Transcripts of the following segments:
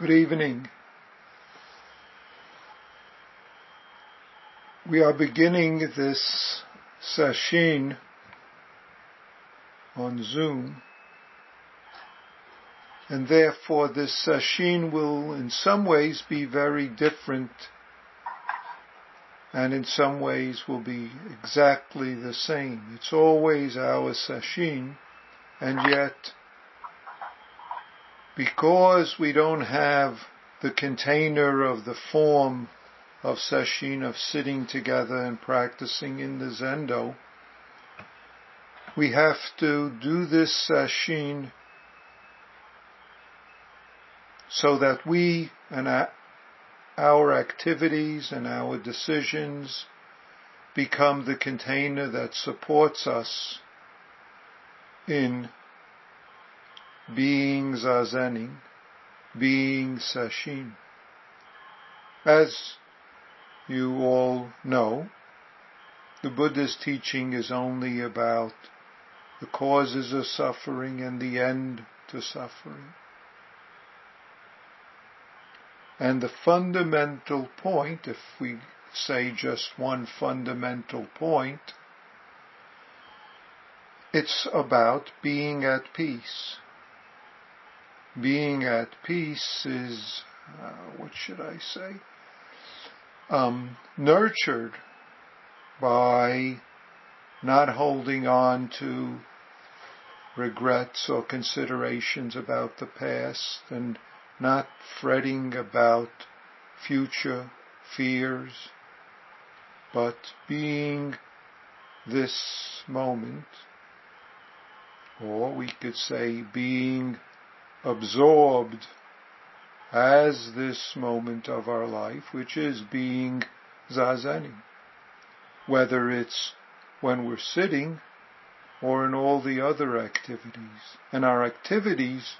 Good evening. We are beginning this sesshin on Zoom, and therefore this sesshin will in some ways be very different and in some ways will be exactly the same. It's always our sesshin, and yet because we don't have the container of the form of sesshin, of sitting together and practicing in the zendo, we have to do this sesshin so that we and our activities and our decisions become the container that supports us in being zazening, being sesshin. As you all know, the Buddha's teaching is only about the causes of suffering and the end to suffering. And the fundamental point, if we say just one fundamental point, it's about being at peace being at peace is, uh, what should I say, um, nurtured by not holding on to regrets or considerations about the past and not fretting about future fears, but being this moment, or we could say being absorbed as this moment of our life, which is being zazening. Whether it's when we're sitting or in all the other activities. And our activities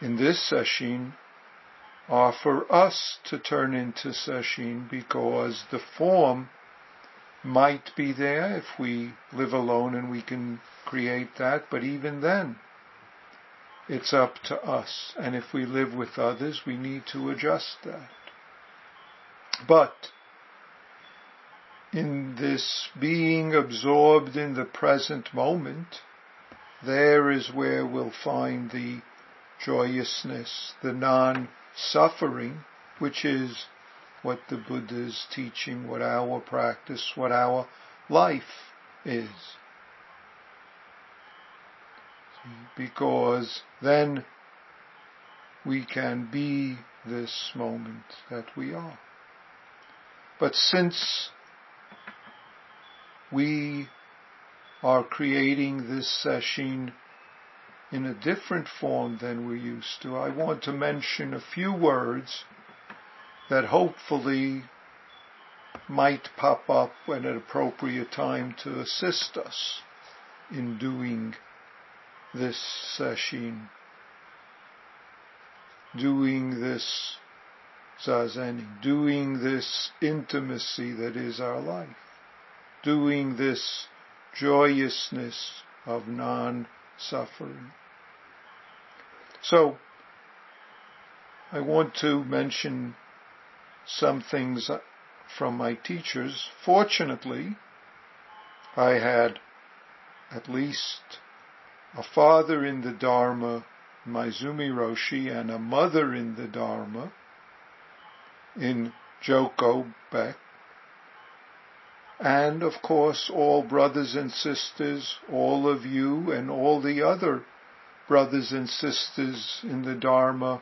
in this sesshin are for us to turn into sesshin because the form might be there if we live alone and we can create that, but even then, it's up to us. And if we live with others, we need to adjust that. But in this being absorbed in the present moment, there is where we'll find the joyousness, the non-suffering, which is what the Buddha is teaching, what our practice, what our life is because then we can be this moment that we are. But since we are creating this sesshin in a different form than we're used to, I want to mention a few words that hopefully might pop up at an appropriate time to assist us in doing this sesshin, doing this zazening, doing this intimacy that is our life, doing this joyousness of non-suffering. So, I want to mention some things from my teachers. Fortunately, I had at least a father in the Dharma, Maezumi Roshi, and a mother in the Dharma in Joko Beck. And of course, all brothers and sisters, all of you and all the other brothers and sisters in the Dharma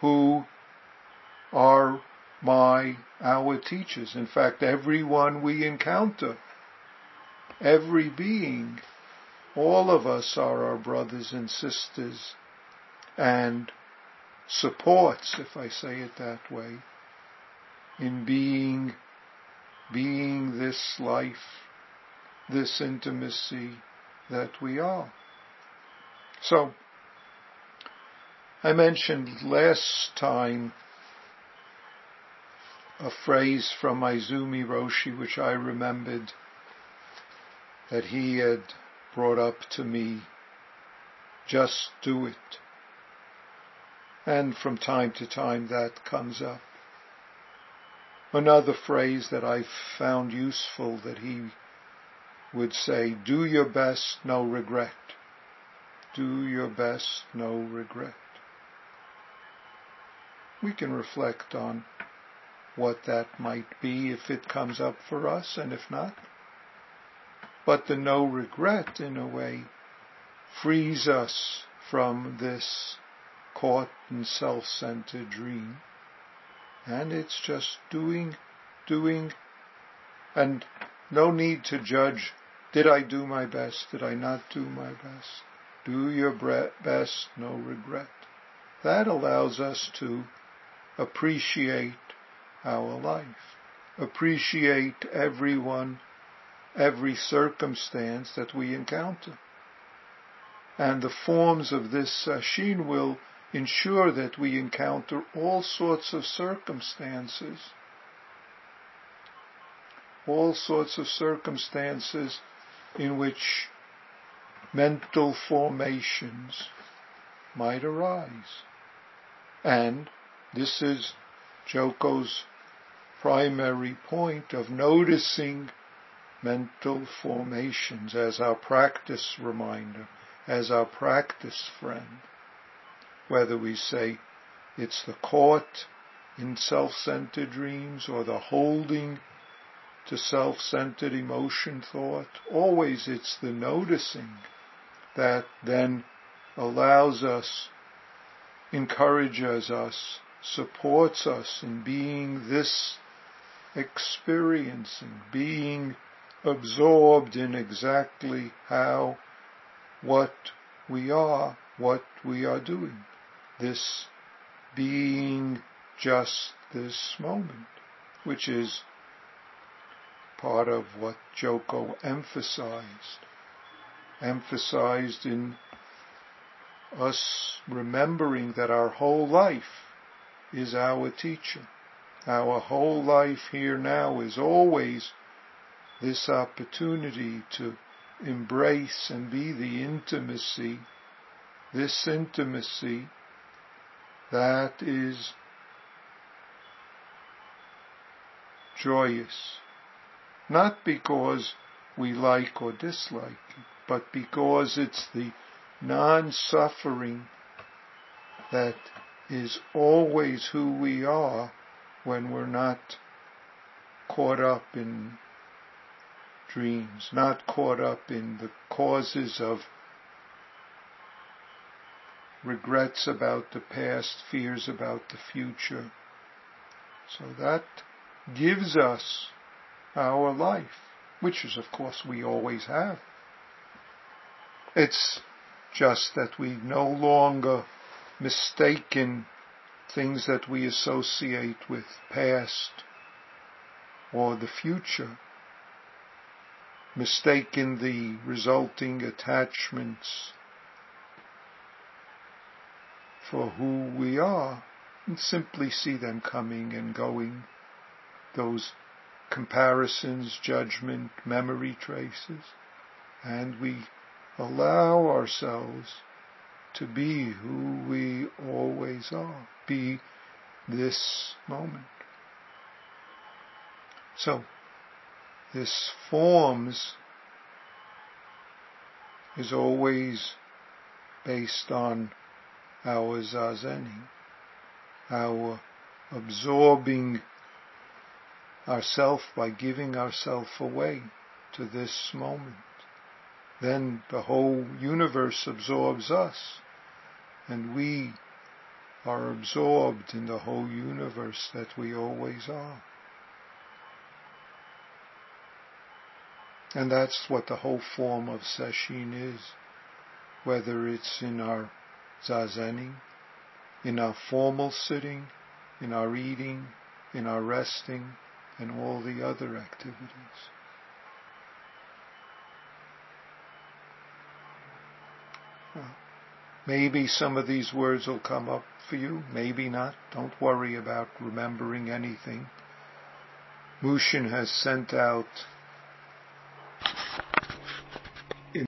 who are my, our teachers. In fact, everyone we encounter, every being all of us are our brothers and sisters and supports, if I say it that way, in being, being this life, this intimacy that we are. So, I mentioned last time a phrase from Maezumi Roshi which I remembered that he had brought up to me, just do it. And from time to time that comes up. Another phrase that I found useful that he would say, do your best, no regret. Do your best, no regret. We can reflect on what that might be if it comes up for us and if not. But the no regret, in a way, frees us from this caught and self-centered dream. And it's just doing, doing, and no need to judge, did I do my best? Did I not do my best? Do your best, no regret. That allows us to appreciate our life, appreciate everyone, every circumstance that we encounter. And the forms of this uh, sesshin will ensure that we encounter all sorts of circumstances, all sorts of circumstances in which mental formations might arise. And this is Joko's primary point of noticing mental formations as our practice reminder, as our practice friend. Whether we say it's the caught in self-centered dreams or the holding to self-centered emotion thought, always it's the noticing that then allows us, encourages us, supports us in being this experiencing, being absorbed in exactly how, what we are, what we are doing. This being just this moment, which is part of what Joko emphasized, emphasized in us remembering that our whole life is our teacher. Our whole life here now is always this opportunity to embrace and be the intimacy, this intimacy that is joyous. Not because we like or dislike it, but because it's the non-suffering that is always who we are when we're not caught up in dreams, not caught up in the causes of regrets about the past, fears about the future. So that gives us our life, which is of course we always have. It's just that we no longer mistaken things that we associate with past or the future, mistaken the resulting attachments for who we are and simply see them coming and going, those comparisons, judgment, memory traces, and we allow ourselves to be who we always are, be this moment. So, this forms is always based on our zazening, our absorbing ourself by giving ourself away to this moment. Then the whole universe absorbs us and we are absorbed in the whole universe that we always are. And that's what the whole form of sesshin is, whether it's in our zazening, in our formal sitting, in our eating, in our resting, and all the other activities. Maybe some of these words will come up for you, maybe not. Don't worry about remembering anything. Mushin has sent out